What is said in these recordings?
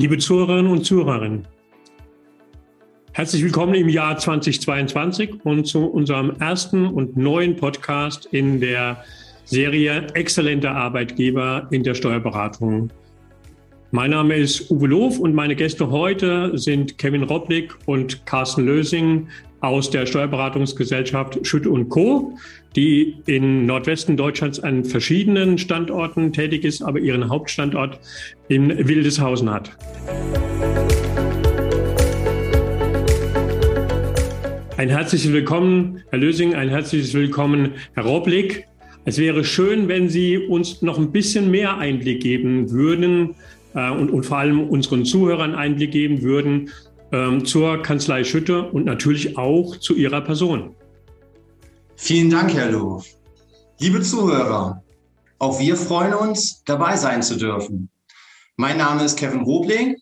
Liebe Zuhörerinnen und Zuhörer, herzlich willkommen im Jahr 2022 und zu unserem ersten und neuen Podcast in der Serie Exzellente Arbeitgeber in der Steuerberatung. Mein Name ist Uwe Loof und meine Gäste heute sind Kevin Roblick und Carsten Lösing aus der Steuerberatungsgesellschaft Schütt und Co., die in Nordwesten Deutschlands an verschiedenen Standorten tätig ist, aber ihren Hauptstandort in Wildeshausen hat. Ein herzliches Willkommen, Herr Lösing, ein herzliches Willkommen, Herr Roblick. Es wäre schön, wenn Sie uns noch ein bisschen mehr Einblick geben würden äh, und, und vor allem unseren Zuhörern Einblick geben würden ähm, zur Kanzlei Schütte und natürlich auch zu Ihrer Person. Vielen Dank, Herr Loh. Liebe Zuhörer, auch wir freuen uns, dabei sein zu dürfen. Mein Name ist Kevin Robling,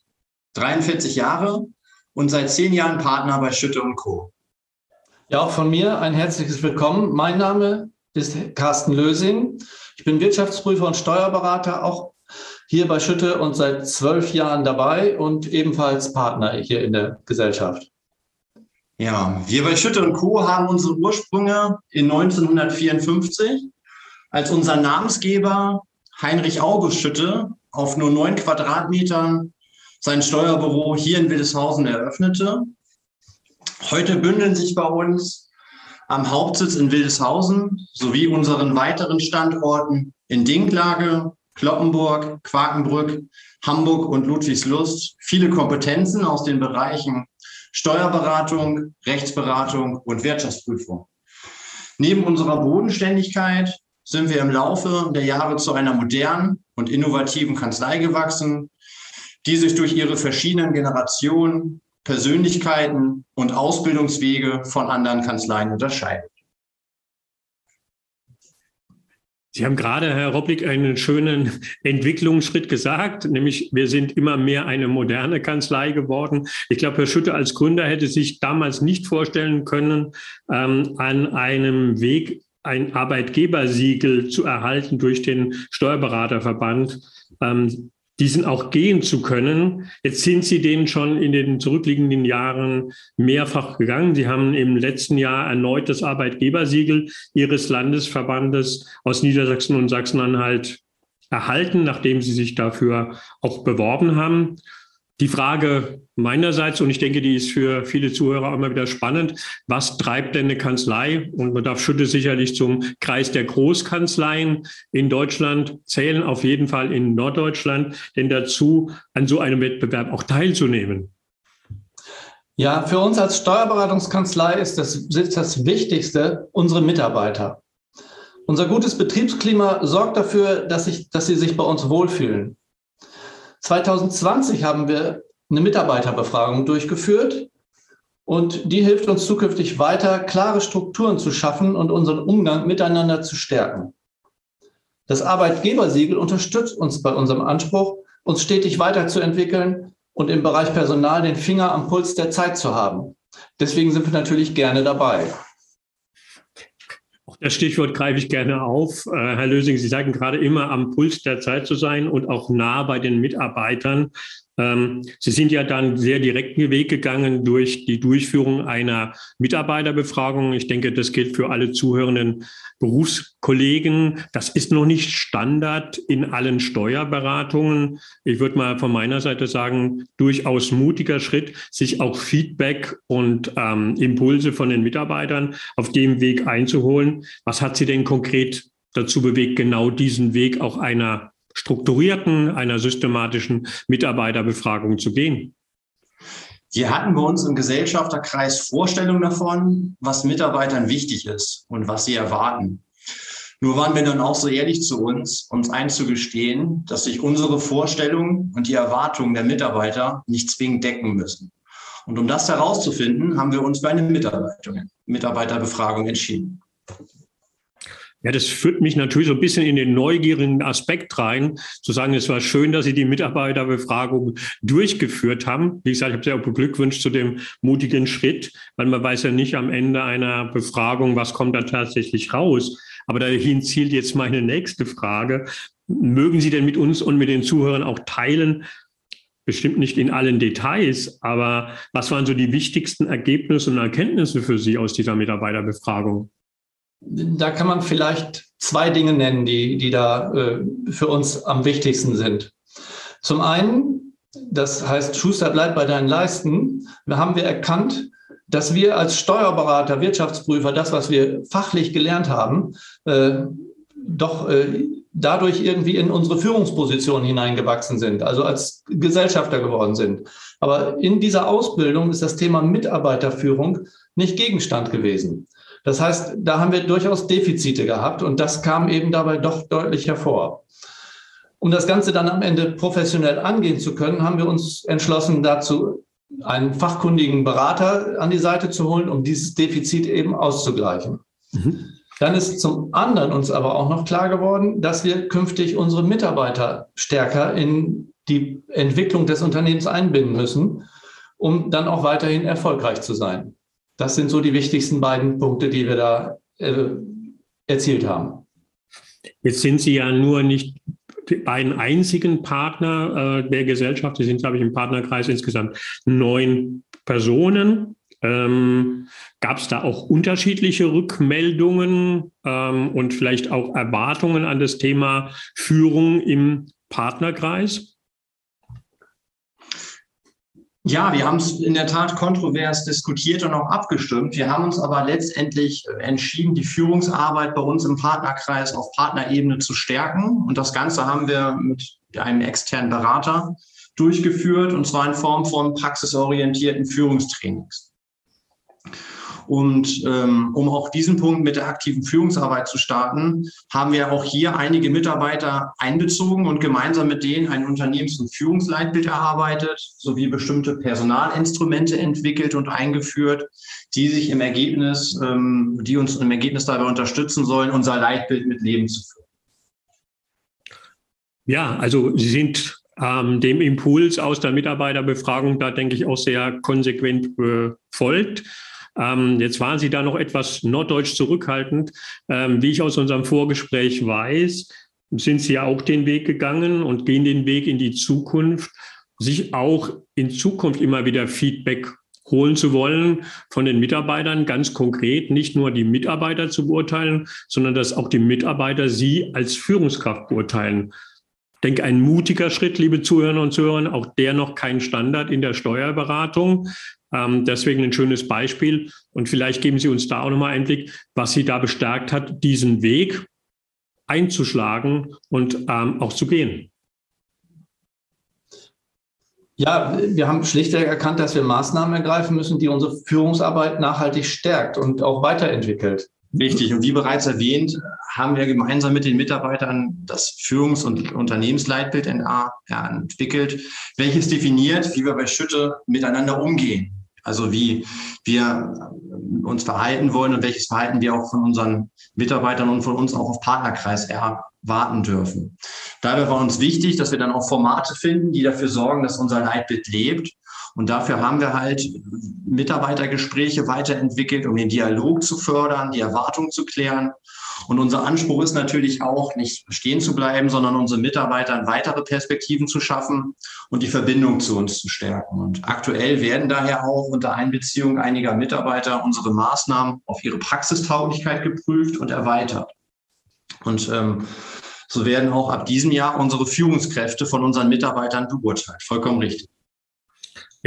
43 Jahre und seit zehn Jahren Partner bei Schütte und Co. Ja, auch von mir ein herzliches Willkommen. Mein Name ist Carsten Lösing. Ich bin Wirtschaftsprüfer und Steuerberater, auch hier bei Schütte und seit zwölf Jahren dabei und ebenfalls Partner hier in der Gesellschaft. Ja, wir bei Schütte und Co. haben unsere Ursprünge in 1954, als unser Namensgeber Heinrich August Schütte auf nur neun Quadratmetern sein Steuerbüro hier in Wildeshausen eröffnete. Heute bündeln sich bei uns am Hauptsitz in Wildeshausen sowie unseren weiteren Standorten in Dinklage, Kloppenburg, Quakenbrück, Hamburg und Ludwigslust viele Kompetenzen aus den Bereichen Steuerberatung, Rechtsberatung und Wirtschaftsprüfung. Neben unserer Bodenständigkeit sind wir im Laufe der Jahre zu einer modernen und innovativen Kanzlei gewachsen, die sich durch ihre verschiedenen Generationen, Persönlichkeiten und Ausbildungswege von anderen Kanzleien unterscheidet. Sie haben gerade, Herr Roblick, einen schönen Entwicklungsschritt gesagt, nämlich wir sind immer mehr eine moderne Kanzlei geworden. Ich glaube, Herr Schütte als Gründer hätte sich damals nicht vorstellen können, ähm, an einem Weg ein Arbeitgebersiegel zu erhalten durch den Steuerberaterverband. Ähm, diesen auch gehen zu können. Jetzt sind Sie den schon in den zurückliegenden Jahren mehrfach gegangen. Sie haben im letzten Jahr erneut das Arbeitgebersiegel Ihres Landesverbandes aus Niedersachsen und Sachsen-Anhalt erhalten, nachdem Sie sich dafür auch beworben haben. Die Frage meinerseits, und ich denke, die ist für viele Zuhörer immer wieder spannend, was treibt denn eine Kanzlei? Und man darf Schütte sicherlich zum Kreis der Großkanzleien in Deutschland zählen, auf jeden Fall in Norddeutschland, denn dazu an so einem Wettbewerb auch teilzunehmen. Ja, für uns als Steuerberatungskanzlei ist das, ist das Wichtigste unsere Mitarbeiter. Unser gutes Betriebsklima sorgt dafür, dass, ich, dass sie sich bei uns wohlfühlen. 2020 haben wir eine Mitarbeiterbefragung durchgeführt und die hilft uns zukünftig weiter, klare Strukturen zu schaffen und unseren Umgang miteinander zu stärken. Das Arbeitgebersiegel unterstützt uns bei unserem Anspruch, uns stetig weiterzuentwickeln und im Bereich Personal den Finger am Puls der Zeit zu haben. Deswegen sind wir natürlich gerne dabei. Das Stichwort greife ich gerne auf. Äh, Herr Lösing, Sie sagen gerade immer am Puls der Zeit zu sein und auch nah bei den Mitarbeitern. Ähm, Sie sind ja dann sehr direkten Weg gegangen durch die Durchführung einer Mitarbeiterbefragung. Ich denke, das gilt für alle zuhörenden Berufskollegen. Das ist noch nicht Standard in allen Steuerberatungen. Ich würde mal von meiner Seite sagen, durchaus mutiger Schritt, sich auch Feedback und ähm, Impulse von den Mitarbeitern auf dem Weg einzuholen. Was hat Sie denn konkret dazu bewegt, genau diesen Weg auch einer strukturierten, einer systematischen Mitarbeiterbefragung zu gehen? Wir hatten bei uns im Gesellschafterkreis Vorstellungen davon, was Mitarbeitern wichtig ist und was sie erwarten. Nur waren wir dann auch so ehrlich zu uns, uns einzugestehen, dass sich unsere Vorstellungen und die Erwartungen der Mitarbeiter nicht zwingend decken müssen. Und um das herauszufinden, haben wir uns für eine Mitarbeiterbefragung entschieden. Ja, das führt mich natürlich so ein bisschen in den neugierigen Aspekt rein, zu sagen, es war schön, dass Sie die Mitarbeiterbefragung durchgeführt haben. Wie gesagt, ich habe auch beglückwünscht zu dem mutigen Schritt, weil man weiß ja nicht am Ende einer Befragung, was kommt da tatsächlich raus. Aber dahin zielt jetzt meine nächste Frage. Mögen Sie denn mit uns und mit den Zuhörern auch teilen, bestimmt nicht in allen Details, aber was waren so die wichtigsten Ergebnisse und Erkenntnisse für Sie aus dieser Mitarbeiterbefragung? Da kann man vielleicht zwei Dinge nennen, die, die da äh, für uns am wichtigsten sind. Zum einen, das heißt, Schuster bleibt bei deinen Leisten, da haben wir erkannt, dass wir als Steuerberater, Wirtschaftsprüfer, das, was wir fachlich gelernt haben, äh, doch äh, dadurch irgendwie in unsere Führungsposition hineingewachsen sind, also als Gesellschafter geworden sind. Aber in dieser Ausbildung ist das Thema Mitarbeiterführung nicht Gegenstand gewesen. Das heißt, da haben wir durchaus Defizite gehabt und das kam eben dabei doch deutlich hervor. Um das Ganze dann am Ende professionell angehen zu können, haben wir uns entschlossen, dazu einen fachkundigen Berater an die Seite zu holen, um dieses Defizit eben auszugleichen. Mhm. Dann ist zum anderen uns aber auch noch klar geworden, dass wir künftig unsere Mitarbeiter stärker in die Entwicklung des Unternehmens einbinden müssen, um dann auch weiterhin erfolgreich zu sein. Das sind so die wichtigsten beiden Punkte, die wir da äh, erzielt haben. Jetzt sind Sie ja nur nicht beiden einzigen Partner äh, der Gesellschaft. Sie sind, glaube ich, im Partnerkreis insgesamt neun Personen. Ähm, Gab es da auch unterschiedliche Rückmeldungen ähm, und vielleicht auch Erwartungen an das Thema Führung im Partnerkreis? Ja, wir haben es in der Tat kontrovers diskutiert und auch abgestimmt. Wir haben uns aber letztendlich entschieden, die Führungsarbeit bei uns im Partnerkreis auf Partnerebene zu stärken. Und das Ganze haben wir mit einem externen Berater durchgeführt, und zwar in Form von praxisorientierten Führungstrainings. Und ähm, um auch diesen Punkt mit der aktiven Führungsarbeit zu starten, haben wir auch hier einige Mitarbeiter einbezogen und gemeinsam mit denen ein Unternehmens- und Führungsleitbild erarbeitet, sowie bestimmte Personalinstrumente entwickelt und eingeführt, die sich im Ergebnis, ähm, die uns im Ergebnis dabei unterstützen sollen, unser Leitbild mit Leben zu führen. Ja, also Sie sind ähm, dem Impuls aus der Mitarbeiterbefragung da, denke ich, auch sehr konsequent befolgt. Ähm, jetzt waren Sie da noch etwas norddeutsch zurückhaltend. Ähm, wie ich aus unserem Vorgespräch weiß, sind Sie ja auch den Weg gegangen und gehen den Weg in die Zukunft, sich auch in Zukunft immer wieder Feedback holen zu wollen von den Mitarbeitern, ganz konkret nicht nur die Mitarbeiter zu beurteilen, sondern dass auch die Mitarbeiter Sie als Führungskraft beurteilen. Denke, ein mutiger Schritt, liebe Zuhörer und Zuhörer, auch der noch kein Standard in der Steuerberatung. Ähm, deswegen ein schönes Beispiel. Und vielleicht geben Sie uns da auch nochmal einen Blick, was Sie da bestärkt hat, diesen Weg einzuschlagen und ähm, auch zu gehen. Ja, wir haben schlichtweg erkannt, dass wir Maßnahmen ergreifen müssen, die unsere Führungsarbeit nachhaltig stärkt und auch weiterentwickelt. Richtig. Und wie bereits erwähnt, haben wir gemeinsam mit den Mitarbeitern das Führungs- und Unternehmensleitbild NA entwickelt, welches definiert, wie wir bei Schütte miteinander umgehen. Also wie wir uns verhalten wollen und welches Verhalten wir auch von unseren Mitarbeitern und von uns auch auf Partnerkreis erwarten dürfen. Dabei war uns wichtig, dass wir dann auch Formate finden, die dafür sorgen, dass unser Leitbild lebt. Und dafür haben wir halt Mitarbeitergespräche weiterentwickelt, um den Dialog zu fördern, die Erwartungen zu klären und unser Anspruch ist natürlich auch, nicht stehen zu bleiben, sondern unseren Mitarbeitern weitere Perspektiven zu schaffen und die Verbindung zu uns zu stärken. Und aktuell werden daher auch unter Einbeziehung einiger Mitarbeiter unsere Maßnahmen auf ihre Praxistauglichkeit geprüft und erweitert. Und ähm, so werden auch ab diesem Jahr unsere Führungskräfte von unseren Mitarbeitern beurteilt. Vollkommen richtig.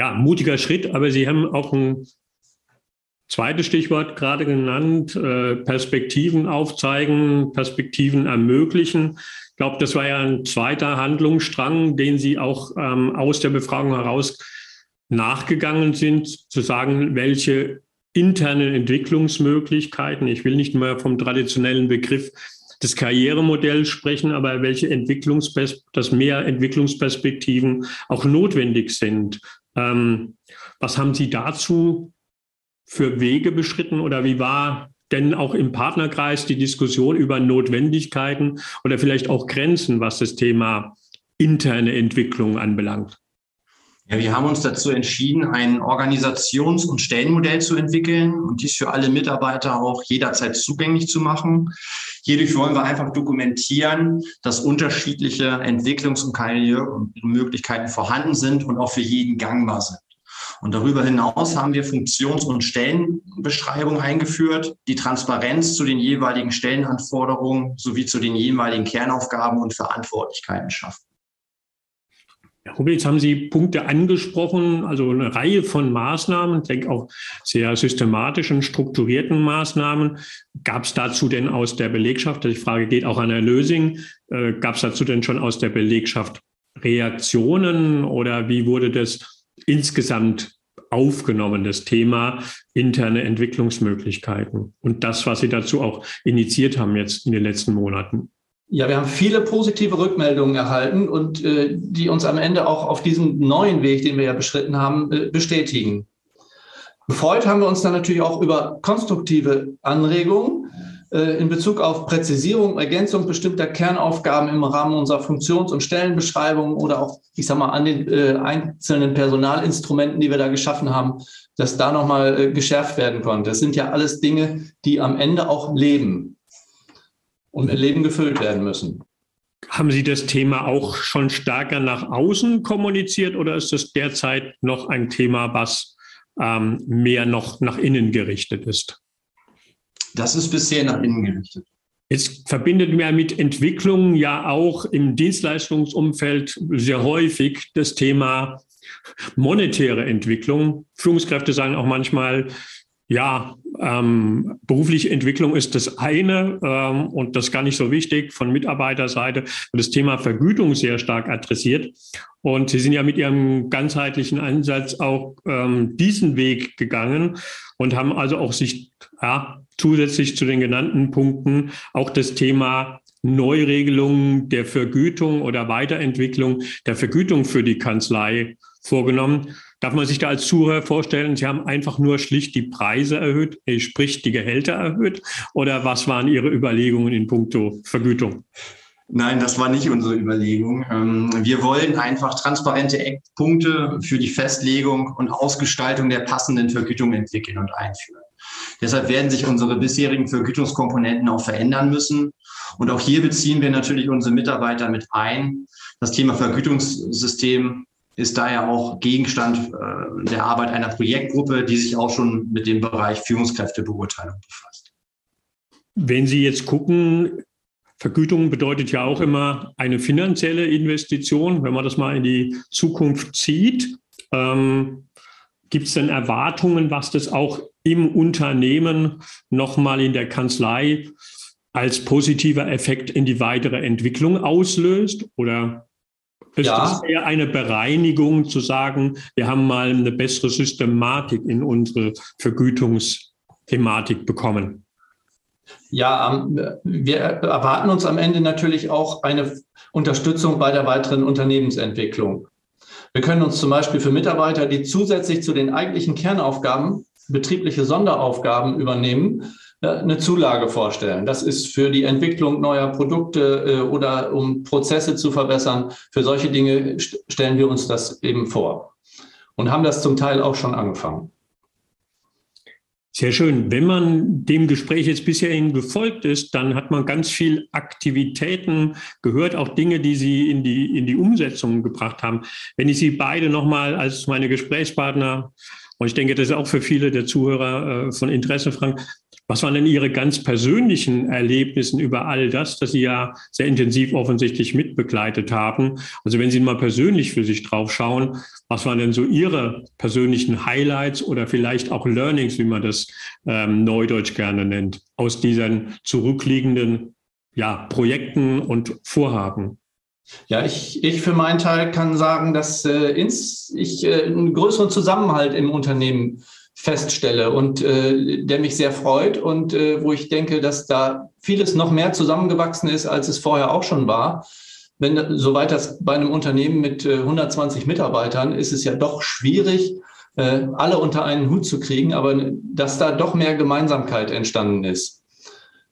Ja, mutiger Schritt, aber Sie haben auch ein Zweites Stichwort gerade genannt, äh, Perspektiven aufzeigen, Perspektiven ermöglichen. Ich glaube, das war ja ein zweiter Handlungsstrang, den Sie auch ähm, aus der Befragung heraus nachgegangen sind, zu sagen, welche internen Entwicklungsmöglichkeiten, ich will nicht mehr vom traditionellen Begriff des Karrieremodells sprechen, aber welche Entwicklungspers dass mehr Entwicklungsperspektiven auch notwendig sind. Ähm, was haben Sie dazu für Wege beschritten oder wie war denn auch im Partnerkreis die Diskussion über Notwendigkeiten oder vielleicht auch Grenzen, was das Thema interne Entwicklung anbelangt? Ja, wir haben uns dazu entschieden, ein Organisations- und Stellenmodell zu entwickeln und dies für alle Mitarbeiter auch jederzeit zugänglich zu machen. Hierdurch wollen wir einfach dokumentieren, dass unterschiedliche Entwicklungs- und Karrieremöglichkeiten vorhanden sind und auch für jeden gangbar sind. Und darüber hinaus haben wir Funktions- und Stellenbeschreibungen eingeführt, die Transparenz zu den jeweiligen Stellenanforderungen sowie zu den jeweiligen Kernaufgaben und Verantwortlichkeiten schaffen. Herr Hubitz, haben Sie Punkte angesprochen, also eine Reihe von Maßnahmen, ich denke auch sehr systematischen, strukturierten Maßnahmen. Gab es dazu denn aus der Belegschaft, die Frage geht auch an Herr Lösing, äh, gab es dazu denn schon aus der Belegschaft Reaktionen oder wie wurde das insgesamt aufgenommen, das Thema interne Entwicklungsmöglichkeiten und das, was Sie dazu auch initiiert haben jetzt in den letzten Monaten? Ja, wir haben viele positive Rückmeldungen erhalten und äh, die uns am Ende auch auf diesem neuen Weg, den wir ja beschritten haben, äh, bestätigen. Gefreut haben wir uns dann natürlich auch über konstruktive Anregungen äh, in Bezug auf Präzisierung, Ergänzung bestimmter Kernaufgaben im Rahmen unserer Funktions- und Stellenbeschreibungen oder auch, ich sag mal, an den äh, einzelnen Personalinstrumenten, die wir da geschaffen haben, dass da nochmal äh, geschärft werden konnte. Das sind ja alles Dinge, die am Ende auch leben und mit Leben gefüllt werden müssen. Haben Sie das Thema auch schon stärker nach außen kommuniziert oder ist das derzeit noch ein Thema, was ähm, mehr noch nach innen gerichtet ist? Das ist bisher nach innen gerichtet. Jetzt verbindet man mit Entwicklung ja auch im Dienstleistungsumfeld sehr häufig das Thema monetäre Entwicklung. Führungskräfte sagen auch manchmal, ja, ähm, berufliche Entwicklung ist das eine ähm, und das gar nicht so wichtig von Mitarbeiterseite und das Thema Vergütung sehr stark adressiert. Und Sie sind ja mit Ihrem ganzheitlichen Ansatz auch ähm, diesen Weg gegangen und haben also auch sich ja, zusätzlich zu den genannten Punkten auch das Thema Neuregelung der Vergütung oder Weiterentwicklung der Vergütung für die Kanzlei vorgenommen. Darf man sich da als Zuhörer vorstellen, Sie haben einfach nur schlicht die Preise erhöht, äh, sprich die Gehälter erhöht? Oder was waren Ihre Überlegungen in puncto Vergütung? Nein, das war nicht unsere Überlegung. Ähm, wir wollen einfach transparente Eckpunkte für die Festlegung und Ausgestaltung der passenden Vergütung entwickeln und einführen. Deshalb werden sich unsere bisherigen Vergütungskomponenten auch verändern müssen. Und auch hier beziehen wir natürlich unsere Mitarbeiter mit ein. Das Thema Vergütungssystem ist daher auch Gegenstand äh, der Arbeit einer Projektgruppe, die sich auch schon mit dem Bereich Führungskräftebeurteilung befasst. Wenn Sie jetzt gucken, Vergütung bedeutet ja auch immer eine finanzielle Investition, wenn man das mal in die Zukunft zieht. Ähm, Gibt es denn Erwartungen, was das auch im Unternehmen nochmal in der Kanzlei als positiver Effekt in die weitere Entwicklung auslöst? Oder ist ja. das eher eine Bereinigung zu sagen, wir haben mal eine bessere Systematik in unsere Vergütungsthematik bekommen? Ja, ähm, wir erwarten uns am Ende natürlich auch eine Unterstützung bei der weiteren Unternehmensentwicklung. Wir können uns zum Beispiel für Mitarbeiter, die zusätzlich zu den eigentlichen Kernaufgaben betriebliche Sonderaufgaben übernehmen, eine Zulage vorstellen. Das ist für die Entwicklung neuer Produkte äh, oder um Prozesse zu verbessern. Für solche Dinge stellen wir uns das eben vor und haben das zum Teil auch schon angefangen. Sehr schön. Wenn man dem Gespräch jetzt bisher Ihnen gefolgt ist, dann hat man ganz viel Aktivitäten gehört, auch Dinge, die Sie in die, in die Umsetzung gebracht haben. Wenn ich Sie beide nochmal als meine Gesprächspartner und ich denke, das ist auch für viele der Zuhörer äh, von Interesse, Frank, was waren denn Ihre ganz persönlichen Erlebnisse über all das, das Sie ja sehr intensiv offensichtlich mitbegleitet haben? Also wenn Sie mal persönlich für sich drauf schauen, was waren denn so Ihre persönlichen Highlights oder vielleicht auch Learnings, wie man das ähm, neudeutsch gerne nennt, aus diesen zurückliegenden ja, Projekten und Vorhaben? Ja, ich, ich für meinen Teil kann sagen, dass äh, ins, ich äh, einen größeren Zusammenhalt im Unternehmen feststelle und äh, der mich sehr freut und äh, wo ich denke, dass da vieles noch mehr zusammengewachsen ist, als es vorher auch schon war. Wenn soweit das bei einem Unternehmen mit äh, 120 Mitarbeitern ist es ja doch schwierig, äh, alle unter einen Hut zu kriegen, aber dass da doch mehr Gemeinsamkeit entstanden ist.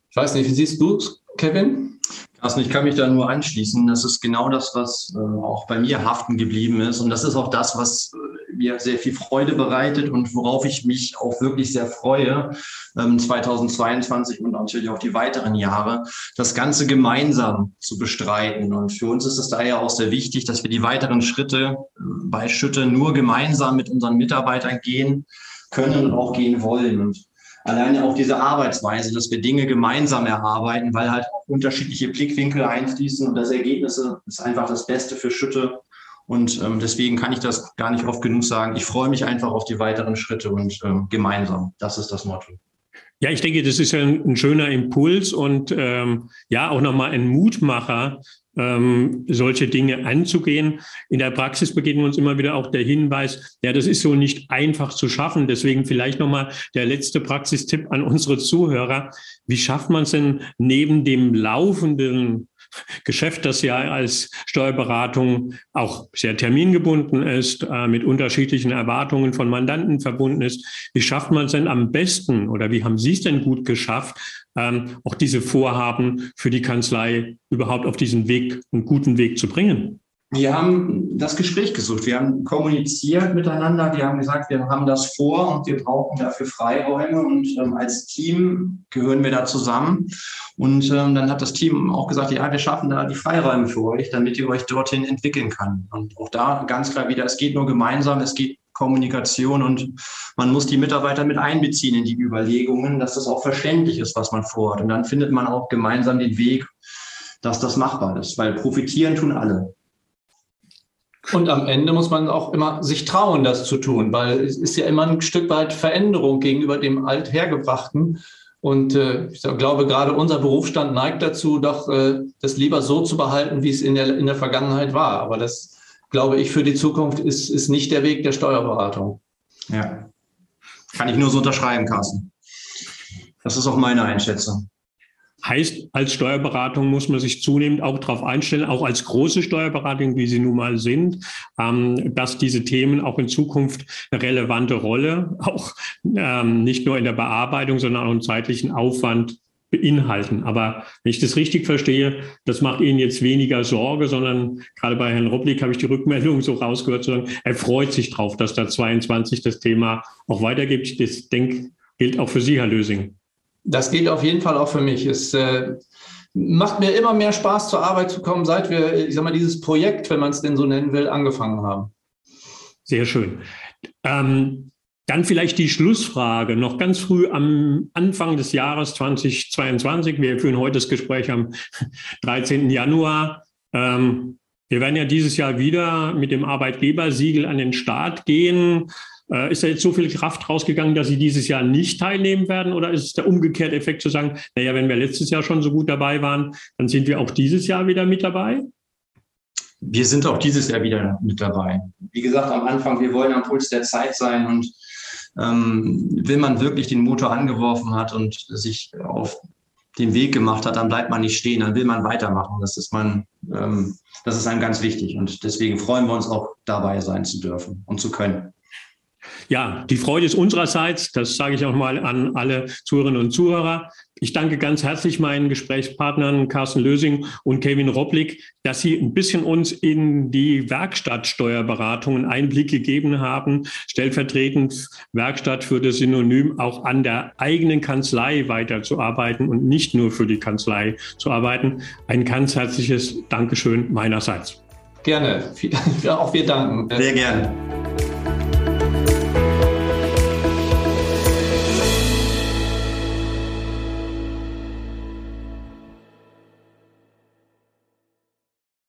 Ich weiß nicht, wie siehst du es, Kevin? Carsten, ich kann mich da nur anschließen. Das ist genau das, was äh, auch bei mir haften geblieben ist. Und das ist auch das, was mir sehr viel Freude bereitet und worauf ich mich auch wirklich sehr freue, ähm, 2022 und natürlich auch die weiteren Jahre, das Ganze gemeinsam zu bestreiten. Und für uns ist es daher auch sehr wichtig, dass wir die weiteren Schritte äh, bei Schütte nur gemeinsam mit unseren Mitarbeitern gehen können und auch gehen wollen. Und alleine auch diese Arbeitsweise, dass wir Dinge gemeinsam erarbeiten, weil halt auch unterschiedliche Blickwinkel einfließen und das Ergebnis ist einfach das Beste für Schütte. Und ähm, deswegen kann ich das gar nicht oft genug sagen. Ich freue mich einfach auf die weiteren Schritte und ähm, gemeinsam. Das ist das Motto. Ja, ich denke, das ist ein, ein schöner Impuls und ähm, ja, auch nochmal ein Mutmacher, ähm, solche Dinge anzugehen. In der Praxis begegnet uns immer wieder auch der Hinweis, ja, das ist so nicht einfach zu schaffen. Deswegen vielleicht nochmal der letzte Praxistipp an unsere Zuhörer. Wie schafft man es denn neben dem laufenden Geschäft, das ja als Steuerberatung auch sehr termingebunden ist, äh, mit unterschiedlichen Erwartungen von Mandanten verbunden ist. Wie schafft man es denn am besten oder wie haben Sie es denn gut geschafft, ähm, auch diese Vorhaben für die Kanzlei überhaupt auf diesen Weg, einen guten Weg zu bringen? Wir haben das Gespräch gesucht. Wir haben kommuniziert miteinander. Wir haben gesagt, wir haben das vor und wir brauchen dafür Freiräume. Und ähm, als Team gehören wir da zusammen. Und ähm, dann hat das Team auch gesagt, ja, wir schaffen da die Freiräume für euch, damit ihr euch dorthin entwickeln kann. Und auch da ganz klar wieder, es geht nur gemeinsam, es geht Kommunikation und man muss die Mitarbeiter mit einbeziehen in die Überlegungen, dass das auch verständlich ist, was man vorhat. Und dann findet man auch gemeinsam den Weg, dass das machbar ist, weil profitieren tun alle. Und am Ende muss man auch immer sich trauen, das zu tun, weil es ist ja immer ein Stück weit Veränderung gegenüber dem Althergebrachten. Und äh, ich glaube, gerade unser Berufsstand neigt dazu, doch äh, das lieber so zu behalten, wie es in der, in der Vergangenheit war. Aber das, glaube ich, für die Zukunft ist, ist nicht der Weg der Steuerberatung. Ja, kann ich nur so unterschreiben, Carsten. Das ist auch meine Einschätzung. Heißt, als Steuerberatung muss man sich zunehmend auch darauf einstellen, auch als große Steuerberatung, wie sie nun mal sind, ähm, dass diese Themen auch in Zukunft eine relevante Rolle, auch ähm, nicht nur in der Bearbeitung, sondern auch im zeitlichen Aufwand beinhalten. Aber wenn ich das richtig verstehe, das macht Ihnen jetzt weniger Sorge, sondern gerade bei Herrn Rublik habe ich die Rückmeldung so rausgehört, sondern er freut sich drauf, dass da 22 das Thema auch weitergibt. Das denke gilt auch für Sie, Herr Lösing. Das gilt auf jeden Fall auch für mich. Es äh, macht mir immer mehr Spaß, zur Arbeit zu kommen, seit wir, ich sag mal, dieses Projekt, wenn man es denn so nennen will, angefangen haben. Sehr schön. Ähm, dann vielleicht die Schlussfrage, noch ganz früh am Anfang des Jahres 2022. Wir führen heute das Gespräch am 13. Januar. Ähm, wir werden ja dieses Jahr wieder mit dem Arbeitgebersiegel an den Start gehen. Äh, ist da jetzt so viel Kraft rausgegangen, dass Sie dieses Jahr nicht teilnehmen werden? Oder ist es der umgekehrte Effekt zu sagen, naja, wenn wir letztes Jahr schon so gut dabei waren, dann sind wir auch dieses Jahr wieder mit dabei? Wir sind auch dieses Jahr wieder mit dabei. Wie gesagt, am Anfang, wir wollen am Puls der Zeit sein und ähm, wenn man wirklich den Motor angeworfen hat und sich auf den Weg gemacht hat, dann bleibt man nicht stehen, dann will man weitermachen. Das ist man, ähm, das ist einem ganz wichtig und deswegen freuen wir uns auch dabei sein zu dürfen und zu können. Ja, die Freude ist unsererseits. Das sage ich auch mal an alle Zuhörerinnen und Zuhörer. Ich danke ganz herzlich meinen Gesprächspartnern Carsten Lösing und Kevin Roblick, dass Sie ein bisschen uns in die Werkstattsteuerberatung Einblick gegeben haben, stellvertretend Werkstatt für das Synonym auch an der eigenen Kanzlei weiterzuarbeiten und nicht nur für die Kanzlei zu arbeiten. Ein ganz herzliches Dankeschön meinerseits. Gerne. Auch wir danken. Sehr gerne.